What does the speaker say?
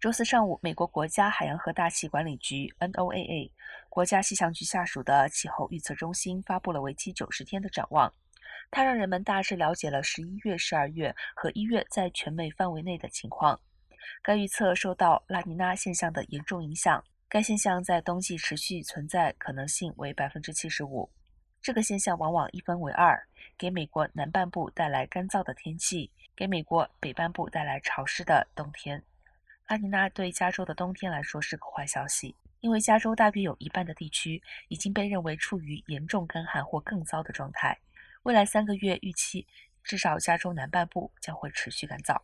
周四上午，美国国家海洋和大气管理局 （NOAA） 国家气象局下属的气候预测中心发布了为期九十天的展望。它让人们大致了解了十一月、十二月和一月在全美范围内的情况。该预测受到拉尼娜现象的严重影响，该现象在冬季持续存在可能性为百分之七十五。这个现象往往一分为二，给美国南半部带来干燥的天气，给美国北半部带来潮湿的冬天。拉尼娜对加州的冬天来说是个坏消息，因为加州大约有一半的地区已经被认为处于严重干旱或更糟的状态。未来三个月预期，至少加州南半部将会持续干燥。